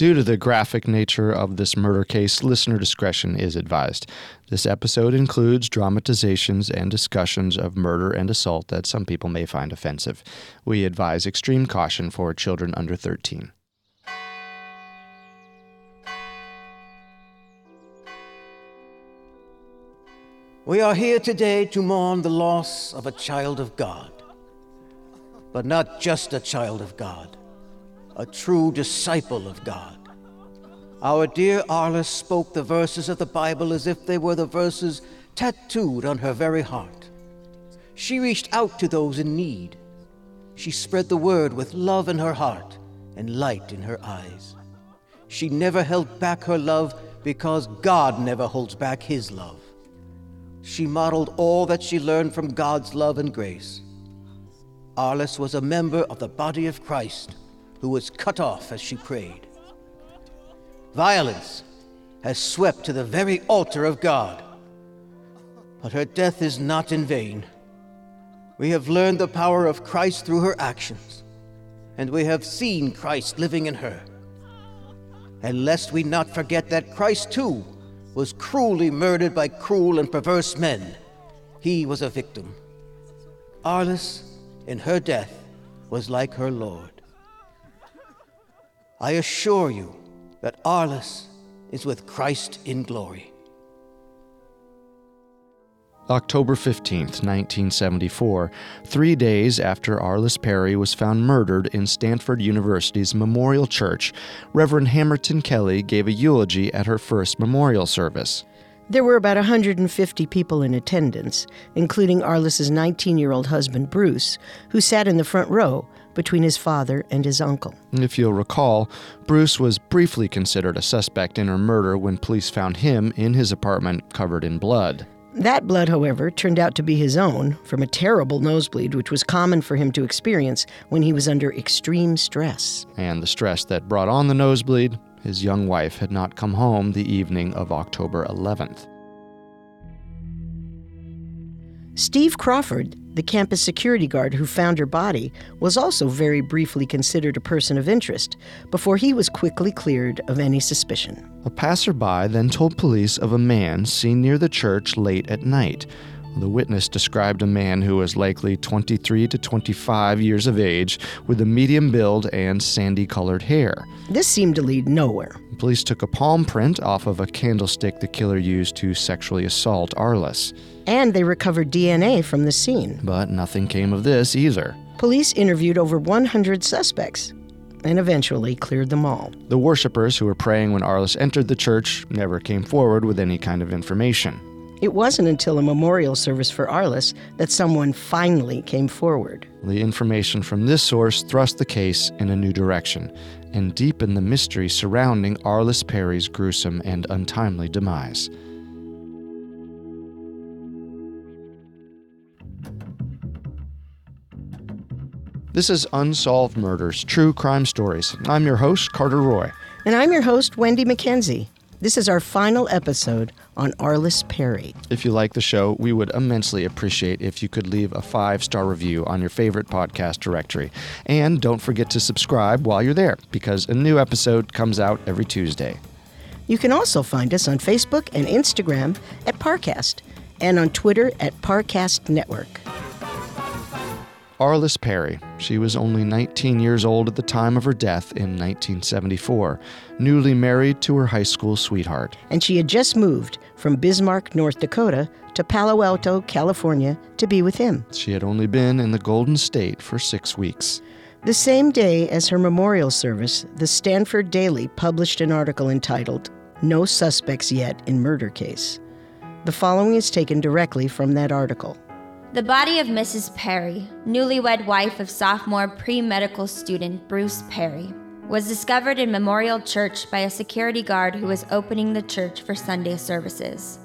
Due to the graphic nature of this murder case, listener discretion is advised. This episode includes dramatizations and discussions of murder and assault that some people may find offensive. We advise extreme caution for children under 13. We are here today to mourn the loss of a child of God. But not just a child of God, a true disciple of God. Our dear Arlis spoke the verses of the Bible as if they were the verses tattooed on her very heart. She reached out to those in need. She spread the word with love in her heart and light in her eyes. She never held back her love because God never holds back his love. She modeled all that she learned from God's love and grace. Arlis was a member of the body of Christ who was cut off as she prayed. Violence has swept to the very altar of God. But her death is not in vain. We have learned the power of Christ through her actions, and we have seen Christ living in her. And lest we not forget that Christ too was cruelly murdered by cruel and perverse men, he was a victim. Arlis, in her death, was like her Lord. I assure you that Arlis is with Christ in glory. October 15th, 1974, three days after Arlis Perry was found murdered in Stanford University's Memorial Church, Reverend Hamerton Kelly gave a eulogy at her first memorial service. There were about 150 people in attendance, including Arlis's 19 year old husband, Bruce, who sat in the front row between his father and his uncle. If you'll recall, Bruce was briefly considered a suspect in her murder when police found him in his apartment covered in blood. That blood, however, turned out to be his own from a terrible nosebleed, which was common for him to experience when he was under extreme stress. And the stress that brought on the nosebleed, his young wife had not come home the evening of October 11th. Steve Crawford, the campus security guard who found her body, was also very briefly considered a person of interest before he was quickly cleared of any suspicion. A passerby then told police of a man seen near the church late at night. The witness described a man who was likely 23 to 25 years of age with a medium build and sandy colored hair. This seemed to lead nowhere. Police took a palm print off of a candlestick the killer used to sexually assault Arlis. And they recovered DNA from the scene. But nothing came of this either. Police interviewed over 100 suspects and eventually cleared them all. The worshippers who were praying when Arlis entered the church never came forward with any kind of information. It wasn't until a memorial service for Arlis that someone finally came forward. The information from this source thrust the case in a new direction and deepened the mystery surrounding Arlis Perry's gruesome and untimely demise. This is Unsolved Murders True Crime Stories. I'm your host, Carter Roy. And I'm your host, Wendy McKenzie. This is our final episode on Arlis Perry. If you like the show, we would immensely appreciate if you could leave a five star review on your favorite podcast directory. And don't forget to subscribe while you're there, because a new episode comes out every Tuesday. You can also find us on Facebook and Instagram at Parcast and on Twitter at Parcast Network. Arlis Perry. She was only 19 years old at the time of her death in 1974, newly married to her high school sweetheart. And she had just moved from Bismarck, North Dakota to Palo Alto, California to be with him. She had only been in the Golden State for six weeks. The same day as her memorial service, the Stanford Daily published an article entitled, No Suspects Yet in Murder Case. The following is taken directly from that article. The body of Mrs. Perry, newlywed wife of sophomore pre medical student Bruce Perry, was discovered in Memorial Church by a security guard who was opening the church for Sunday services.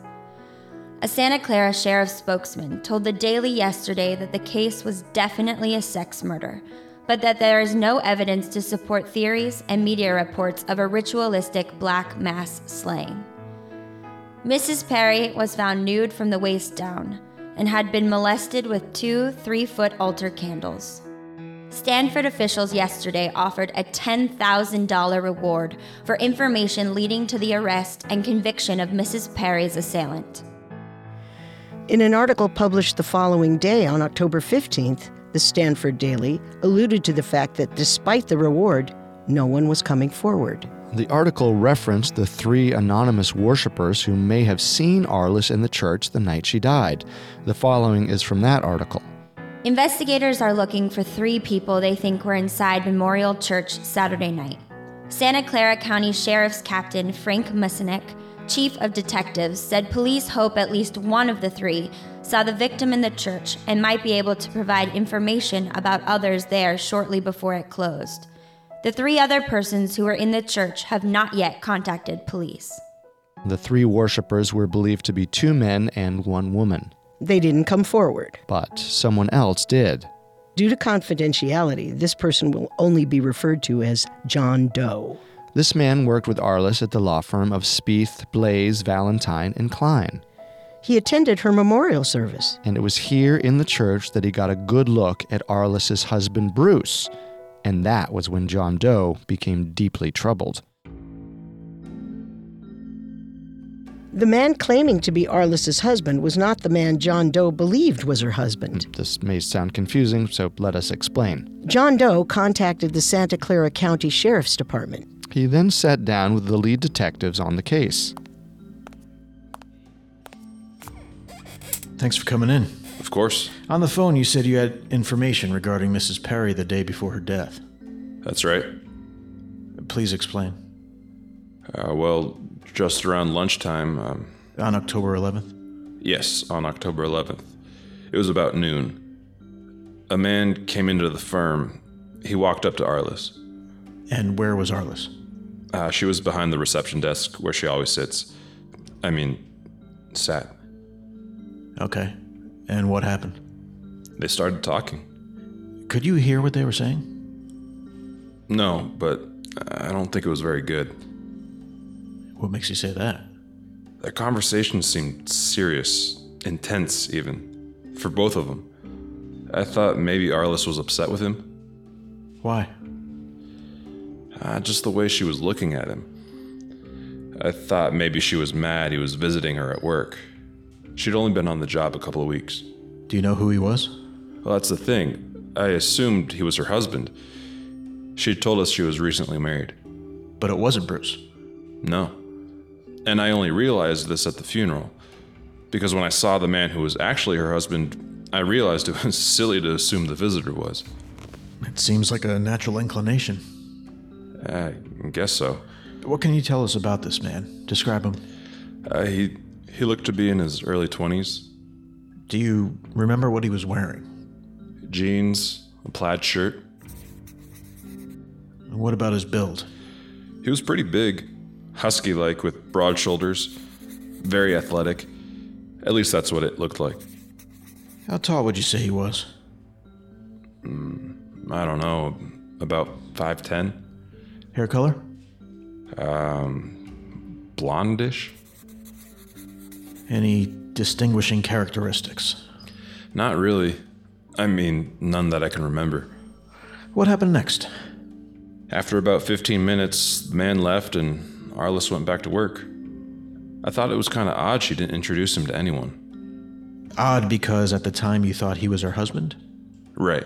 A Santa Clara sheriff spokesman told the Daily yesterday that the case was definitely a sex murder, but that there is no evidence to support theories and media reports of a ritualistic black mass slaying. Mrs. Perry was found nude from the waist down and had been molested with two three foot altar candles. Stanford officials yesterday offered a $10,000 reward for information leading to the arrest and conviction of Mrs. Perry's assailant. In an article published the following day on October 15th, the Stanford Daily alluded to the fact that despite the reward, no one was coming forward. The article referenced the three anonymous worshippers who may have seen Arlis in the church the night she died. The following is from that article. Investigators are looking for three people they think were inside Memorial Church Saturday night. Santa Clara County Sheriff's Captain Frank Musinek, Chief of Detectives, said police hope at least one of the three saw the victim in the church and might be able to provide information about others there shortly before it closed. The three other persons who were in the church have not yet contacted police. The three worshippers were believed to be two men and one woman. They didn't come forward. But someone else did. Due to confidentiality, this person will only be referred to as John Doe. This man worked with Arlis at the law firm of Spieth, Blaze, Valentine, and Klein. He attended her memorial service. And it was here in the church that he got a good look at Arlis's husband, Bruce. And that was when John Doe became deeply troubled. The man claiming to be Arlis's husband was not the man John Doe believed was her husband. Mm, this may sound confusing, so let us explain. John Doe contacted the Santa Clara County Sheriff's Department. He then sat down with the lead detectives on the case. Thanks for coming in. Course. On the phone, you said you had information regarding Mrs. Perry the day before her death. That's right. Please explain. Uh, well, just around lunchtime. Um, on October 11th? Yes, on October 11th. It was about noon. A man came into the firm. He walked up to Arlis. And where was Arlis? Uh, she was behind the reception desk where she always sits. I mean, sat. Okay. And what happened? They started talking. Could you hear what they were saying? No, but I don't think it was very good. What makes you say that? Their conversation seemed serious, intense, even, for both of them. I thought maybe Arlis was upset with him. Why? Uh, just the way she was looking at him. I thought maybe she was mad he was visiting her at work. She'd only been on the job a couple of weeks. Do you know who he was? Well, that's the thing. I assumed he was her husband. She'd told us she was recently married. But it wasn't Bruce. No. And I only realized this at the funeral. Because when I saw the man who was actually her husband, I realized it was silly to assume the visitor was. It seems like a natural inclination. I guess so. What can you tell us about this man? Describe him. Uh, he he looked to be in his early twenties. Do you remember what he was wearing? Jeans, a plaid shirt. And what about his build? He was pretty big, husky like, with broad shoulders, very athletic. At least that's what it looked like. How tall would you say he was? Mm, I don't know, about 5'10. Hair color? Um, blondish. Any distinguishing characteristics? Not really. I mean, none that I can remember. What happened next? After about 15 minutes, the man left and Arlis went back to work. I thought it was kind of odd she didn't introduce him to anyone. Odd because at the time you thought he was her husband? Right.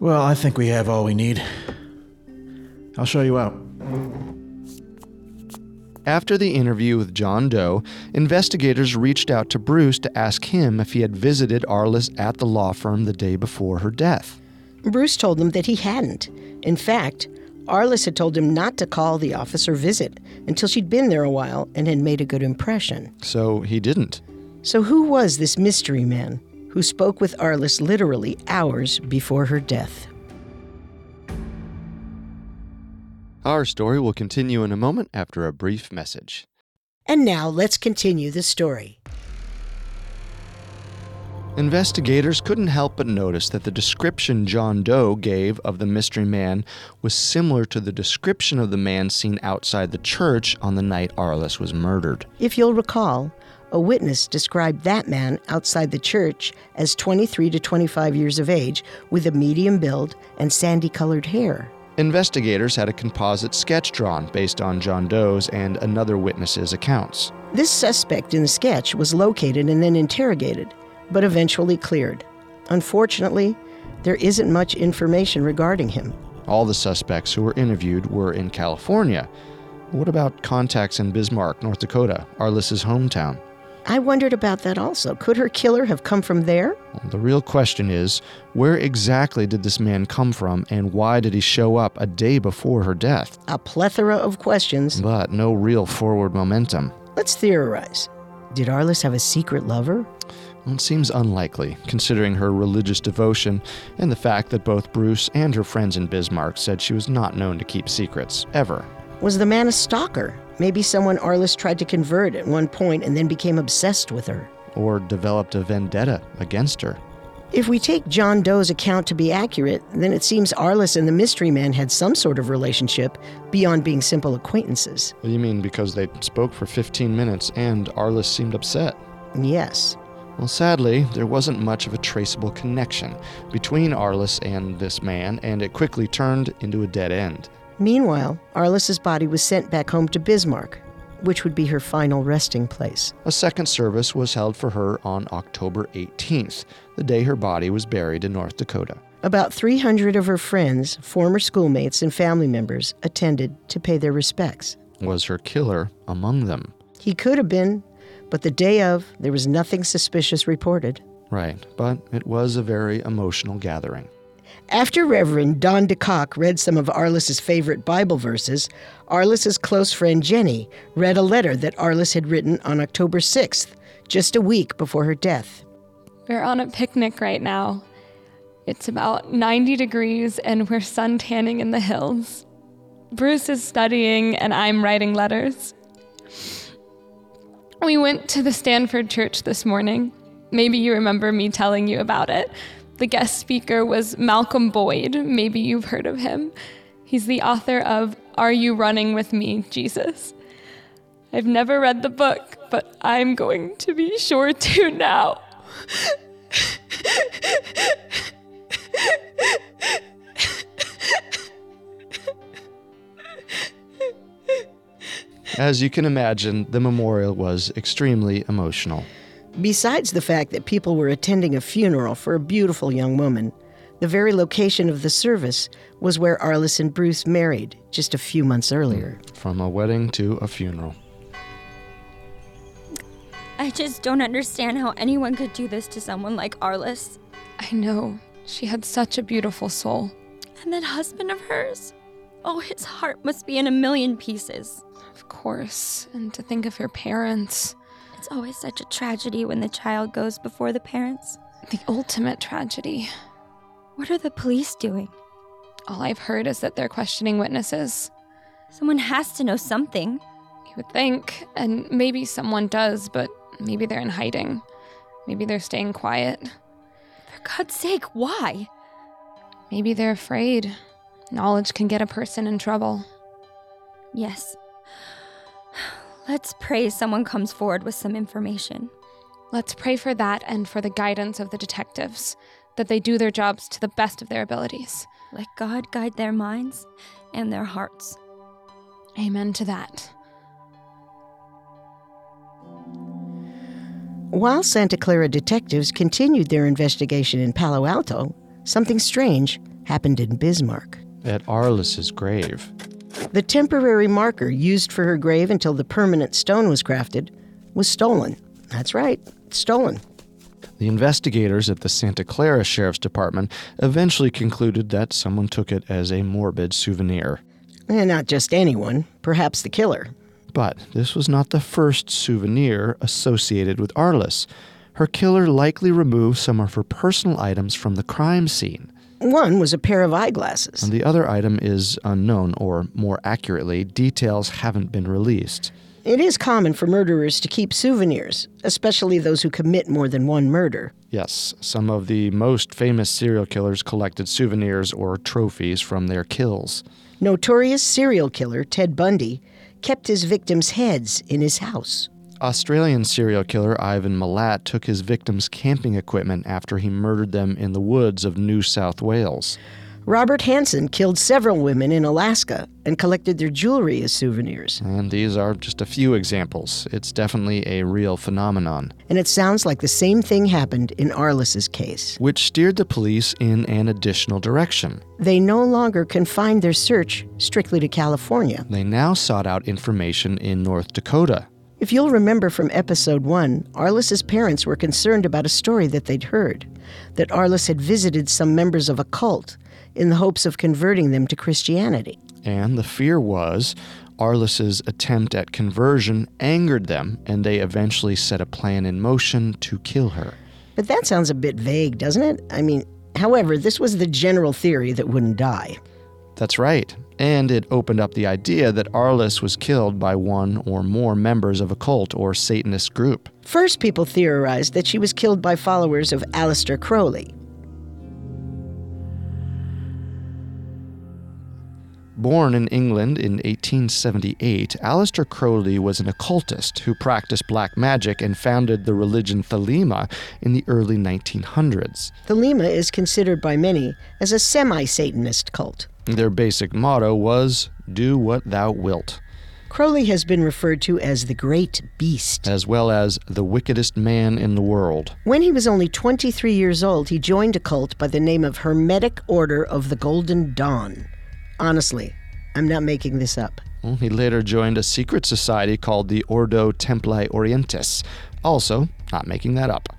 Well, I think we have all we need. I'll show you out. After the interview with John Doe, investigators reached out to Bruce to ask him if he had visited Arlis at the law firm the day before her death. Bruce told them that he hadn't. In fact, Arlis had told him not to call the office or visit until she'd been there a while and had made a good impression. So he didn't. So, who was this mystery man who spoke with Arlis literally hours before her death? Our story will continue in a moment after a brief message. And now let's continue the story. Investigators couldn't help but notice that the description John Doe gave of the mystery man was similar to the description of the man seen outside the church on the night Arlis was murdered. If you'll recall, a witness described that man outside the church as 23 to 25 years of age with a medium build and sandy colored hair. Investigators had a composite sketch drawn based on John Doe's and another witness's accounts. This suspect in the sketch was located and then interrogated, but eventually cleared. Unfortunately, there isn't much information regarding him. All the suspects who were interviewed were in California. What about contacts in Bismarck, North Dakota, Arlis's hometown? I wondered about that also. Could her killer have come from there? Well, the real question is where exactly did this man come from and why did he show up a day before her death? A plethora of questions. But no real forward momentum. Let's theorize. Did Arlis have a secret lover? Well, it seems unlikely, considering her religious devotion and the fact that both Bruce and her friends in Bismarck said she was not known to keep secrets, ever. Was the man a stalker? Maybe someone Arlis tried to convert at one point and then became obsessed with her. Or developed a vendetta against her. If we take John Doe's account to be accurate, then it seems Arlis and the mystery man had some sort of relationship beyond being simple acquaintances. What do you mean because they spoke for 15 minutes and Arlis seemed upset? Yes. Well, sadly, there wasn't much of a traceable connection between Arlis and this man, and it quickly turned into a dead end. Meanwhile, Arlis's body was sent back home to Bismarck, which would be her final resting place. A second service was held for her on October 18th, the day her body was buried in North Dakota. About 300 of her friends, former schoolmates, and family members attended to pay their respects. Was her killer among them? He could have been, but the day of, there was nothing suspicious reported. Right, but it was a very emotional gathering. After Reverend Don DeCock read some of Arlis's favorite Bible verses, Arlis's close friend Jenny read a letter that Arlis had written on October 6th, just a week before her death. We're on a picnic right now. It's about 90 degrees and we're suntanning in the hills. Bruce is studying and I'm writing letters. We went to the Stanford Church this morning. Maybe you remember me telling you about it. The guest speaker was Malcolm Boyd. Maybe you've heard of him. He's the author of Are You Running With Me, Jesus? I've never read the book, but I'm going to be sure to now. As you can imagine, the memorial was extremely emotional. Besides the fact that people were attending a funeral for a beautiful young woman, the very location of the service was where Arlis and Bruce married just a few months earlier. From a wedding to a funeral. I just don't understand how anyone could do this to someone like Arlis. I know. She had such a beautiful soul. And that husband of hers? Oh, his heart must be in a million pieces. Of course. And to think of her parents. It's always such a tragedy when the child goes before the parents. The ultimate tragedy. What are the police doing? All I've heard is that they're questioning witnesses. Someone has to know something. You would think, and maybe someone does, but maybe they're in hiding. Maybe they're staying quiet. For God's sake, why? Maybe they're afraid. Knowledge can get a person in trouble. Yes. Let's pray someone comes forward with some information. Let's pray for that and for the guidance of the detectives, that they do their jobs to the best of their abilities. Let God guide their minds and their hearts. Amen to that. While Santa Clara detectives continued their investigation in Palo Alto, something strange happened in Bismarck. At Arlis's grave. The temporary marker used for her grave until the permanent stone was crafted was stolen. That's right, stolen. The investigators at the Santa Clara Sheriff's Department eventually concluded that someone took it as a morbid souvenir. And not just anyone, perhaps the killer. But this was not the first souvenir associated with Arlis. Her killer likely removed some of her personal items from the crime scene. One was a pair of eyeglasses. And the other item is unknown, or more accurately, details haven't been released. It is common for murderers to keep souvenirs, especially those who commit more than one murder. Yes, some of the most famous serial killers collected souvenirs or trophies from their kills. Notorious serial killer Ted Bundy kept his victims' heads in his house. Australian serial killer Ivan Milat took his victims' camping equipment after he murdered them in the woods of New South Wales. Robert Hansen killed several women in Alaska and collected their jewelry as souvenirs. And these are just a few examples. It's definitely a real phenomenon. And it sounds like the same thing happened in Arlis's case. Which steered the police in an additional direction. They no longer confined their search strictly to California. They now sought out information in North Dakota. If you'll remember from episode one, Arlis's parents were concerned about a story that they'd heard that Arlis had visited some members of a cult in the hopes of converting them to Christianity. And the fear was Arlis's attempt at conversion angered them, and they eventually set a plan in motion to kill her. But that sounds a bit vague, doesn't it? I mean, however, this was the general theory that wouldn't die. That's right. And it opened up the idea that Arlis was killed by one or more members of a cult or Satanist group. First, people theorized that she was killed by followers of Aleister Crowley, Born in England in 1878, Aleister Crowley was an occultist who practiced black magic and founded the religion Thelema in the early 1900s. Thelema is considered by many as a semi Satanist cult. Their basic motto was Do what thou wilt. Crowley has been referred to as the Great Beast, as well as the wickedest man in the world. When he was only 23 years old, he joined a cult by the name of Hermetic Order of the Golden Dawn. Honestly, I'm not making this up. Well, he later joined a secret society called the Ordo Templi Orientis. Also, not making that up.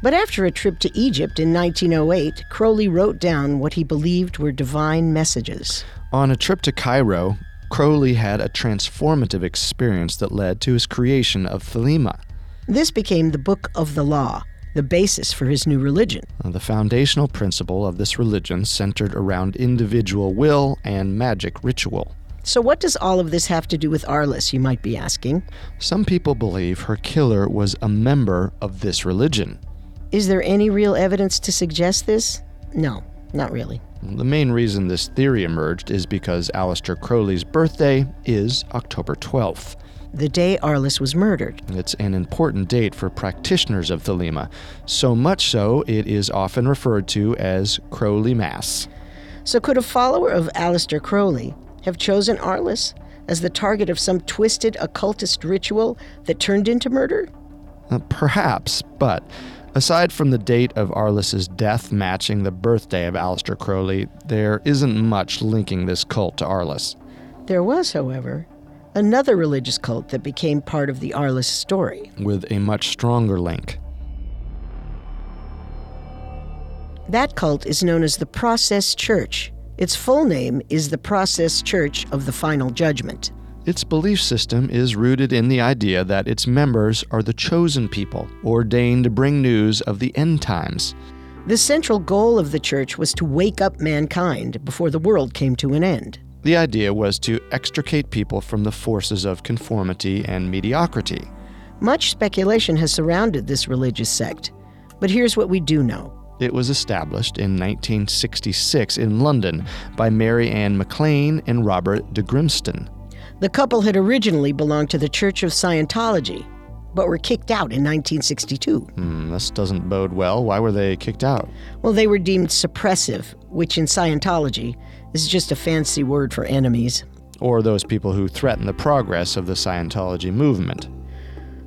But after a trip to Egypt in 1908, Crowley wrote down what he believed were divine messages. On a trip to Cairo, Crowley had a transformative experience that led to his creation of Thelema. This became the Book of the Law, the basis for his new religion. The foundational principle of this religion centered around individual will and magic ritual. So, what does all of this have to do with Arlis, you might be asking? Some people believe her killer was a member of this religion. Is there any real evidence to suggest this? No, not really. The main reason this theory emerged is because Aleister Crowley's birthday is October 12th the day Arlis was murdered. It's an important date for practitioners of Thelema, so much so it is often referred to as Crowley Mass. So, could a follower of Aleister Crowley have chosen Arlis as the target of some twisted occultist ritual that turned into murder? Uh, perhaps, but aside from the date of Arlis's death matching the birthday of Aleister Crowley, there isn't much linking this cult to Arlis. There was, however, another religious cult that became part of the Arlis story. With a much stronger link. That cult is known as the Process Church. Its full name is the Process Church of the Final Judgment. Its belief system is rooted in the idea that its members are the chosen people, ordained to bring news of the end times. The central goal of the church was to wake up mankind before the world came to an end. The idea was to extricate people from the forces of conformity and mediocrity. Much speculation has surrounded this religious sect, but here's what we do know. It was established in 1966 in London by Mary Ann McLean and Robert de Grimston. The couple had originally belonged to the Church of Scientology, but were kicked out in 1962. Hmm, this doesn't bode well. Why were they kicked out? Well, they were deemed suppressive, which in Scientology is just a fancy word for enemies. Or those people who threaten the progress of the Scientology movement.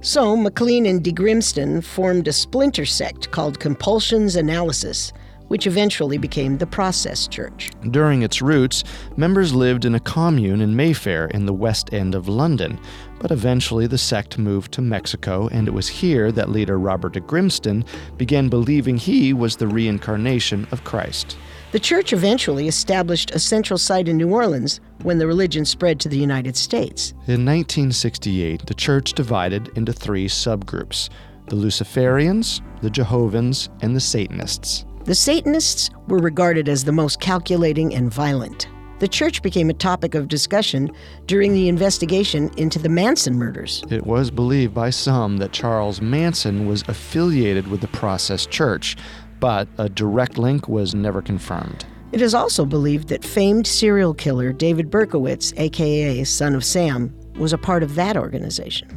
So, McLean and de Grimston formed a splinter sect called Compulsions Analysis, which eventually became the Process Church. During its roots, members lived in a commune in Mayfair in the west end of London, but eventually the sect moved to Mexico, and it was here that leader Robert de Grimston began believing he was the reincarnation of Christ. The church eventually established a central site in New Orleans when the religion spread to the United States. In 1968, the church divided into three subgroups the Luciferians, the Jehovans, and the Satanists. The Satanists were regarded as the most calculating and violent. the church became a topic of discussion during the investigation into the Manson murders. It was believed by some that Charles Manson was affiliated with the Process Church, but a direct link was never confirmed. It is also believed that famed serial killer David Berkowitz, aka Son of Sam, was a part of that organization.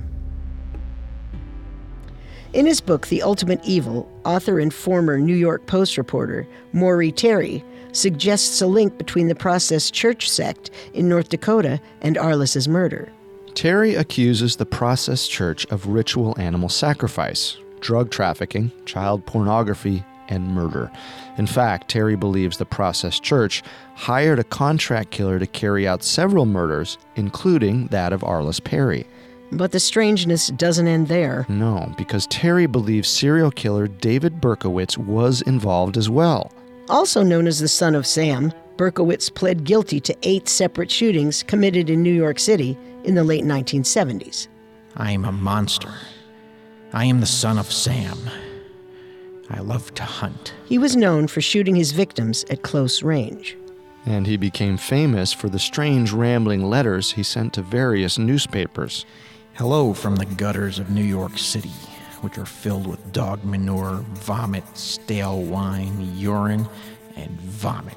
In his book, The Ultimate Evil, author and former New York Post reporter Maury Terry suggests a link between the Process Church sect in North Dakota and Arlis's murder. Terry accuses the Process Church of ritual animal sacrifice, drug trafficking, child pornography, and murder. In fact, Terry believes the Process Church hired a contract killer to carry out several murders, including that of Arlis Perry. But the strangeness doesn't end there. No, because Terry believes serial killer David Berkowitz was involved as well. Also known as the son of Sam, Berkowitz pled guilty to eight separate shootings committed in New York City in the late 1970s. I am a monster. I am the son of Sam. I love to hunt. He was known for shooting his victims at close range. And he became famous for the strange rambling letters he sent to various newspapers. Hello from the gutters of New York City, which are filled with dog manure, vomit, stale wine, urine, and vomit.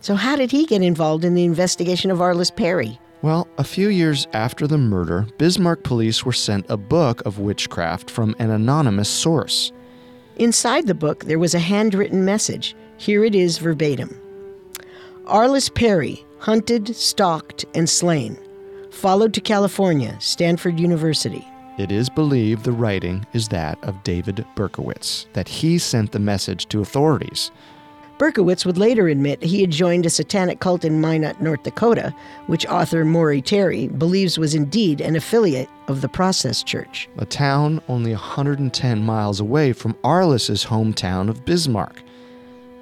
So, how did he get involved in the investigation of Arlis Perry? Well, a few years after the murder, Bismarck police were sent a book of witchcraft from an anonymous source. Inside the book, there was a handwritten message. Here it is verbatim Arlis Perry, hunted, stalked, and slain. Followed to California, Stanford University. It is believed the writing is that of David Berkowitz, that he sent the message to authorities. Berkowitz would later admit he had joined a satanic cult in Minot, North Dakota, which author Maury Terry believes was indeed an affiliate of the Process Church. A town only 110 miles away from Arlis's hometown of Bismarck.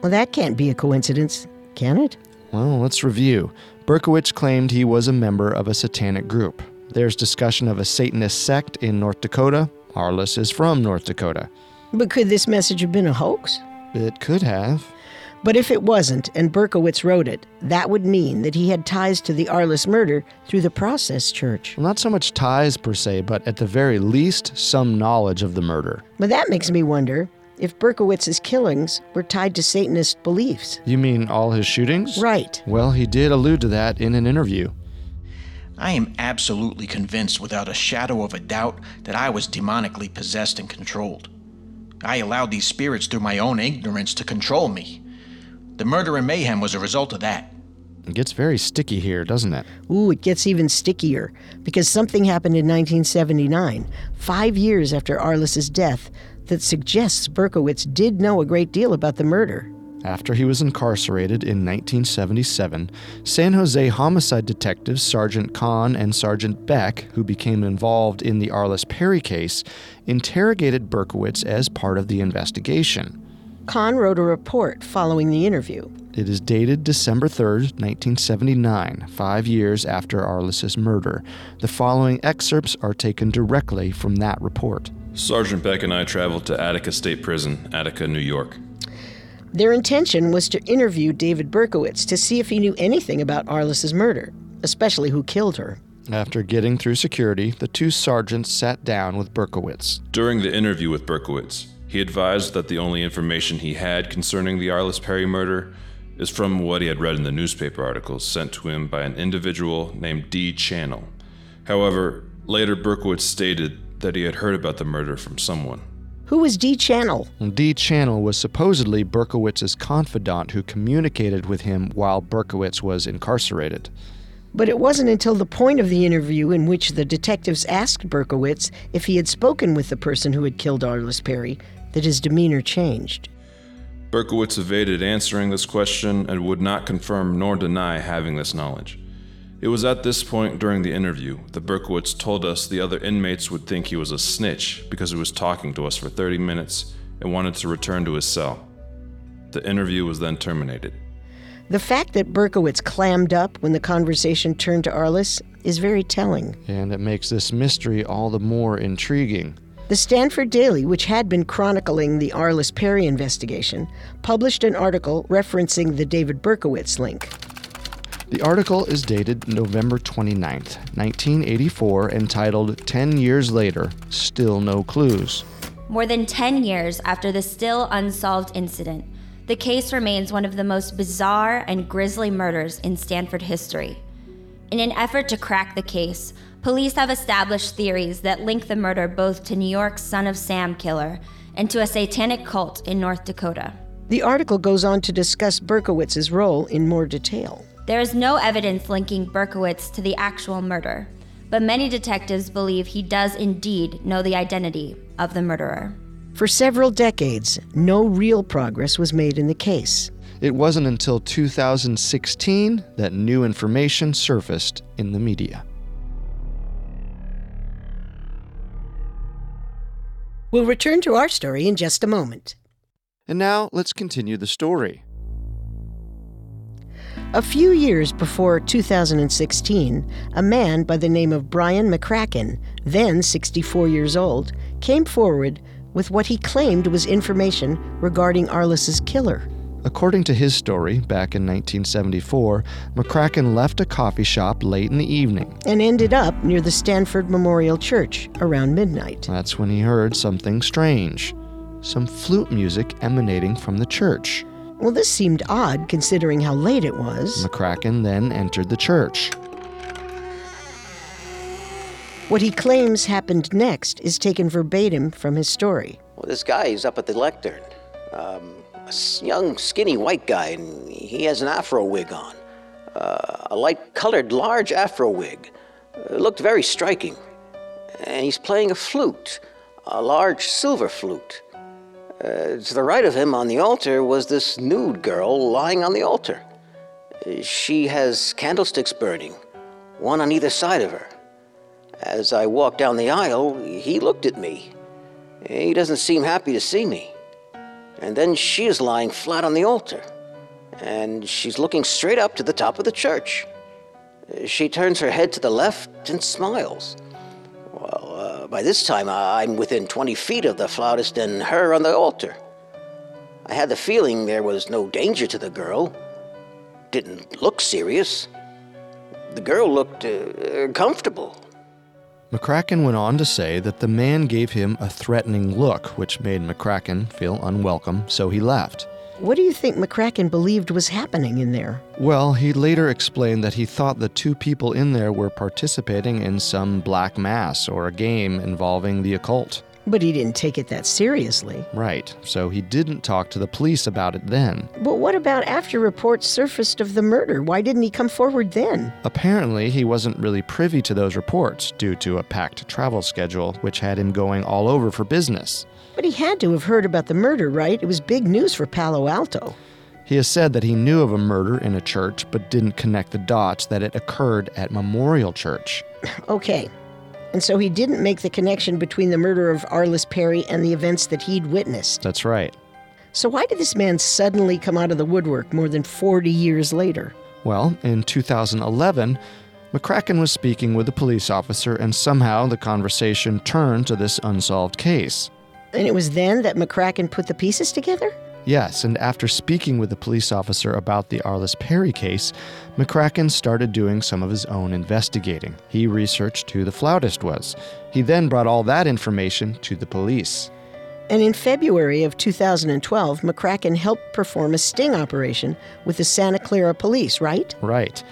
Well, that can't be a coincidence, can it? Well, let's review. Berkowitz claimed he was a member of a satanic group. There's discussion of a Satanist sect in North Dakota. Arlis is from North Dakota. But could this message have been a hoax? It could have. But if it wasn't, and Berkowitz wrote it, that would mean that he had ties to the Arlis murder through the Process Church. Well, not so much ties per se, but at the very least, some knowledge of the murder. But that makes me wonder if Berkowitz's killings were tied to Satanist beliefs. You mean all his shootings? Right. Well, he did allude to that in an interview. I am absolutely convinced without a shadow of a doubt that I was demonically possessed and controlled. I allowed these spirits through my own ignorance to control me. The murder and mayhem was a result of that. It gets very sticky here, doesn't it? Ooh, it gets even stickier because something happened in 1979, five years after Arlis's death, that suggests Berkowitz did know a great deal about the murder. After he was incarcerated in 1977, San Jose homicide detectives Sergeant Kahn and Sergeant Beck, who became involved in the Arlis Perry case, interrogated Berkowitz as part of the investigation. Kahn wrote a report following the interview. It is dated December 3rd, 1979, five years after Arlis's murder. The following excerpts are taken directly from that report. Sergeant Beck and I traveled to Attica State Prison, Attica, New York. Their intention was to interview David Berkowitz to see if he knew anything about Arlis's murder, especially who killed her. After getting through security, the two sergeants sat down with Berkowitz. During the interview with Berkowitz, he advised that the only information he had concerning the Arlis Perry murder is from what he had read in the newspaper articles sent to him by an individual named D. Channel. However, later Berkowitz stated that he had heard about the murder from someone. Who was D Channel? D. Channel was supposedly Berkowitz's confidant who communicated with him while Berkowitz was incarcerated. But it wasn't until the point of the interview in which the detectives asked Berkowitz if he had spoken with the person who had killed Arlis Perry that his demeanor changed. Berkowitz evaded answering this question and would not confirm nor deny having this knowledge. It was at this point during the interview that Berkowitz told us the other inmates would think he was a snitch because he was talking to us for 30 minutes and wanted to return to his cell. The interview was then terminated. The fact that Berkowitz clammed up when the conversation turned to Arlis is very telling. And it makes this mystery all the more intriguing. The Stanford Daily, which had been chronicling the Arlis Perry investigation, published an article referencing the David Berkowitz link. The article is dated November 29th, 1984, entitled 10 Years Later Still No Clues. More than 10 years after the still unsolved incident, the case remains one of the most bizarre and grisly murders in Stanford history. In an effort to crack the case, police have established theories that link the murder both to New York's Son of Sam killer and to a satanic cult in North Dakota. The article goes on to discuss Berkowitz's role in more detail. There is no evidence linking Berkowitz to the actual murder, but many detectives believe he does indeed know the identity of the murderer. For several decades, no real progress was made in the case. It wasn't until 2016 that new information surfaced in the media. We'll return to our story in just a moment. And now let's continue the story. A few years before 2016, a man by the name of Brian McCracken, then 64 years old, came forward with what he claimed was information regarding Arlis's killer. According to his story, back in 1974, McCracken left a coffee shop late in the evening. and ended up near the Stanford Memorial Church around midnight. That's when he heard something strange some flute music emanating from the church. Well, this seemed odd considering how late it was. McCracken then entered the church. What he claims happened next is taken verbatim from his story. Well, this guy is up at the lectern. Um, a s- young, skinny white guy, and he has an afro wig on. Uh, a light colored, large afro wig. Uh, looked very striking. And he's playing a flute, a large silver flute. Uh, to the right of him on the altar was this nude girl lying on the altar. She has candlesticks burning, one on either side of her. As I walked down the aisle, he looked at me. He doesn't seem happy to see me. And then she is lying flat on the altar, and she's looking straight up to the top of the church. She turns her head to the left and smiles. Well, by this time, I'm within 20 feet of the flautist and her on the altar. I had the feeling there was no danger to the girl. Didn't look serious. The girl looked uh, comfortable. McCracken went on to say that the man gave him a threatening look, which made McCracken feel unwelcome, so he left. What do you think McCracken believed was happening in there? Well, he later explained that he thought the two people in there were participating in some black mass or a game involving the occult. But he didn't take it that seriously. Right, so he didn't talk to the police about it then. But what about after reports surfaced of the murder? Why didn't he come forward then? Apparently, he wasn't really privy to those reports due to a packed travel schedule, which had him going all over for business. But he had to have heard about the murder, right? It was big news for Palo Alto. He has said that he knew of a murder in a church but didn't connect the dots that it occurred at Memorial Church. Okay. And so he didn't make the connection between the murder of Arlis Perry and the events that he'd witnessed. That's right. So why did this man suddenly come out of the woodwork more than 40 years later? Well, in 2011, McCracken was speaking with a police officer, and somehow the conversation turned to this unsolved case. And it was then that McCracken put the pieces together? Yes, and after speaking with the police officer about the Arlis Perry case, McCracken started doing some of his own investigating. He researched who the flautist was. He then brought all that information to the police. And in February of 2012, McCracken helped perform a sting operation with the Santa Clara police, right? Right.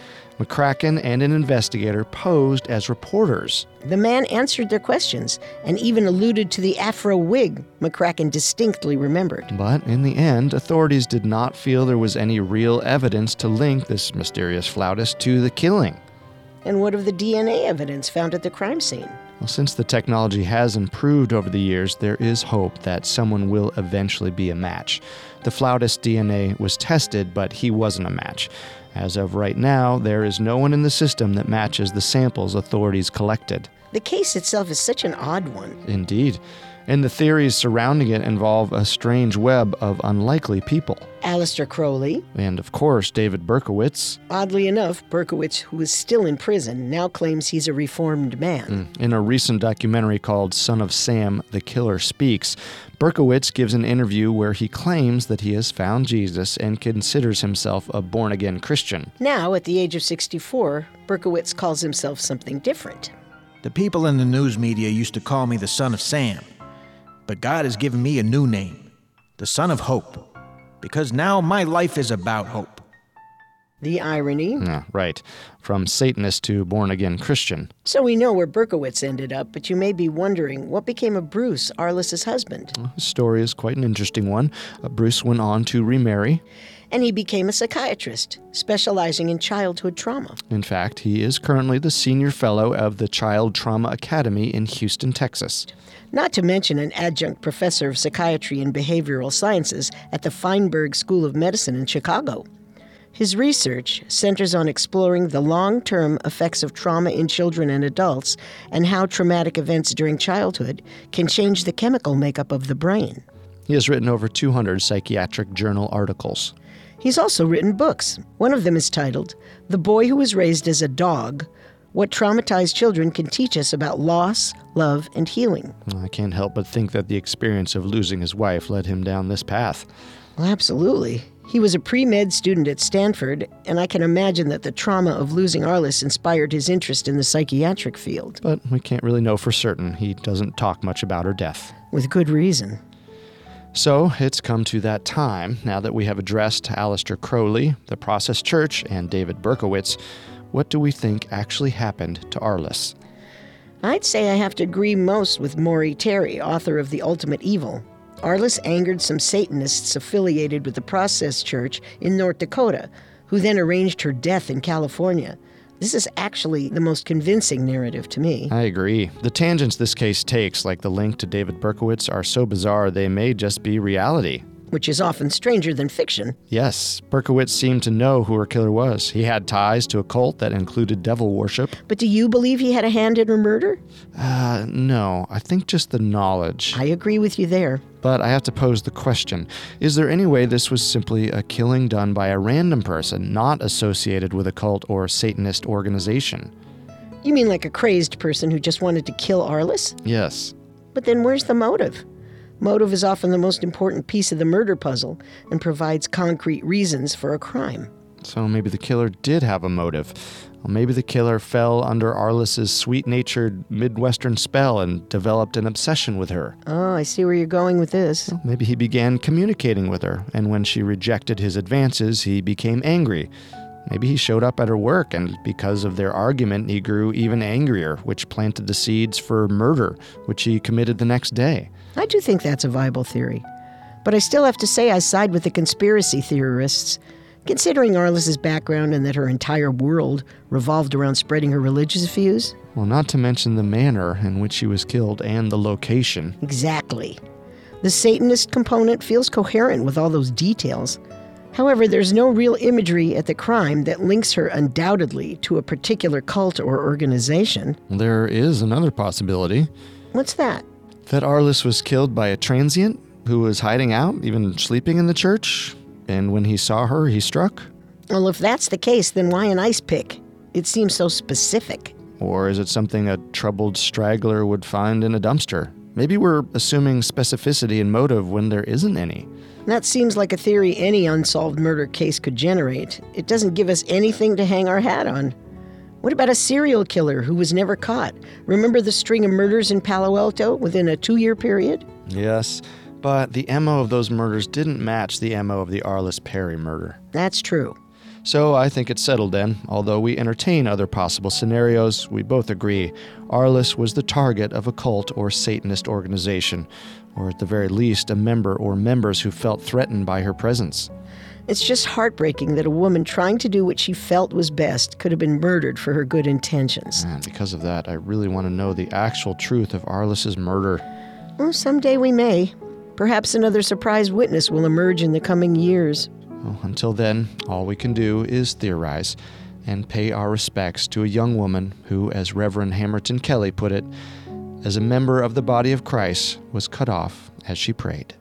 McCracken and an investigator posed as reporters. The man answered their questions and even alluded to the afro wig McCracken distinctly remembered. But in the end, authorities did not feel there was any real evidence to link this mysterious flautist to the killing. And what of the DNA evidence found at the crime scene? Well, since the technology has improved over the years, there is hope that someone will eventually be a match. The flautist DNA was tested, but he wasn't a match. As of right now, there is no one in the system that matches the samples authorities collected. The case itself is such an odd one. Indeed. And the theories surrounding it involve a strange web of unlikely people. Aleister Crowley. And of course, David Berkowitz. Oddly enough, Berkowitz, who is still in prison, now claims he's a reformed man. Mm. In a recent documentary called Son of Sam, The Killer Speaks, Berkowitz gives an interview where he claims that he has found Jesus and considers himself a born again Christian. Now, at the age of 64, Berkowitz calls himself something different. The people in the news media used to call me the Son of Sam, but God has given me a new name, the Son of Hope because now my life is about hope. The irony. Yeah, right. From Satanist to born again Christian. So we know where Berkowitz ended up, but you may be wondering what became of Bruce, Arlis's husband. Well, his story is quite an interesting one. Uh, Bruce went on to remarry. And he became a psychiatrist, specializing in childhood trauma. In fact, he is currently the senior fellow of the Child Trauma Academy in Houston, Texas not to mention an adjunct professor of psychiatry and behavioral sciences at the Feinberg School of Medicine in Chicago. His research centers on exploring the long term effects of trauma in children and adults and how traumatic events during childhood can change the chemical makeup of the brain. He has written over 200 psychiatric journal articles. He's also written books. One of them is titled The Boy Who Was Raised as a Dog what traumatized children can teach us about loss, love, and healing. I can't help but think that the experience of losing his wife led him down this path. Well, absolutely. He was a pre med student at Stanford, and I can imagine that the trauma of losing Arlis inspired his interest in the psychiatric field. But we can't really know for certain. He doesn't talk much about her death. With good reason. So it's come to that time, now that we have addressed Aleister Crowley, the Process Church, and David Berkowitz, what do we think actually happened to Arlis? I'd say I have to agree most with Maury Terry, author of The Ultimate Evil. Arlis angered some Satanists affiliated with the Process Church in North Dakota, who then arranged her death in California. This is actually the most convincing narrative to me. I agree. The tangents this case takes, like the link to David Berkowitz, are so bizarre they may just be reality which is often stranger than fiction. Yes, Berkowitz seemed to know who her killer was. He had ties to a cult that included devil worship. But do you believe he had a hand in her murder? Uh, no. I think just the knowledge. I agree with you there. But I have to pose the question Is there any way this was simply a killing done by a random person, not associated with a cult or Satanist organization? You mean like a crazed person who just wanted to kill Arlis? Yes. But then where's the motive? Motive is often the most important piece of the murder puzzle and provides concrete reasons for a crime. So maybe the killer did have a motive. Well, maybe the killer fell under Arlis's sweet natured Midwestern spell and developed an obsession with her. Oh, I see where you're going with this. Well, maybe he began communicating with her, and when she rejected his advances, he became angry. Maybe he showed up at her work, and because of their argument, he grew even angrier, which planted the seeds for murder, which he committed the next day. I do think that's a viable theory. But I still have to say I side with the conspiracy theorists. Considering Arlis's background and that her entire world revolved around spreading her religious views? Well, not to mention the manner in which she was killed and the location. Exactly. The Satanist component feels coherent with all those details. However, there's no real imagery at the crime that links her undoubtedly to a particular cult or organization. There is another possibility. What's that? That Arlis was killed by a transient who was hiding out, even sleeping in the church, and when he saw her, he struck? Well, if that's the case, then why an ice pick? It seems so specific. Or is it something a troubled straggler would find in a dumpster? Maybe we're assuming specificity and motive when there isn't any. That seems like a theory any unsolved murder case could generate. It doesn't give us anything to hang our hat on. What about a serial killer who was never caught? Remember the string of murders in Palo Alto within a two year period? Yes, but the MO of those murders didn't match the MO of the Arlis Perry murder. That's true. So I think it's settled then. Although we entertain other possible scenarios, we both agree Arlis was the target of a cult or Satanist organization, or at the very least, a member or members who felt threatened by her presence. It's just heartbreaking that a woman trying to do what she felt was best could have been murdered for her good intentions. And because of that, I really want to know the actual truth of Arlis's murder. Well, someday we may. Perhaps another surprise witness will emerge in the coming years. Well, until then, all we can do is theorize and pay our respects to a young woman who, as Reverend Hamerton Kelly put it, as a member of the body of Christ was cut off as she prayed.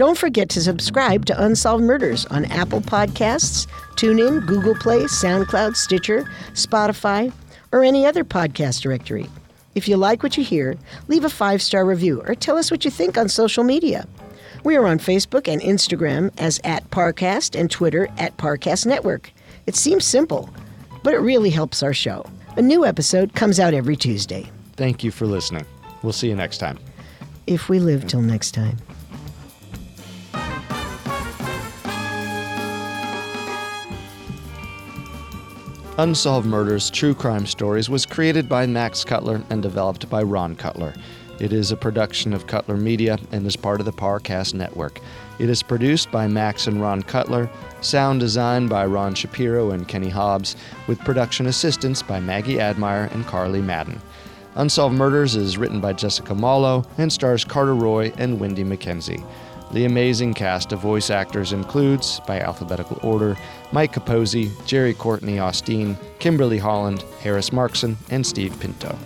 Don't forget to subscribe to Unsolved Murders on Apple Podcasts, TuneIn, Google Play, SoundCloud, Stitcher, Spotify, or any other podcast directory. If you like what you hear, leave a five star review or tell us what you think on social media. We are on Facebook and Instagram as at Parcast and Twitter at Parcast Network. It seems simple, but it really helps our show. A new episode comes out every Tuesday. Thank you for listening. We'll see you next time. If we live till next time. Unsolved Murders True Crime Stories was created by Max Cutler and developed by Ron Cutler. It is a production of Cutler Media and is part of the Parcast Network. It is produced by Max and Ron Cutler, sound design by Ron Shapiro and Kenny Hobbs, with production assistance by Maggie Admire and Carly Madden. Unsolved Murders is written by Jessica Mallow and stars Carter Roy and Wendy McKenzie. The amazing cast of voice actors includes, by alphabetical order, Mike Capozzi, Jerry Courtney Austin, Kimberly Holland, Harris Markson, and Steve Pinto.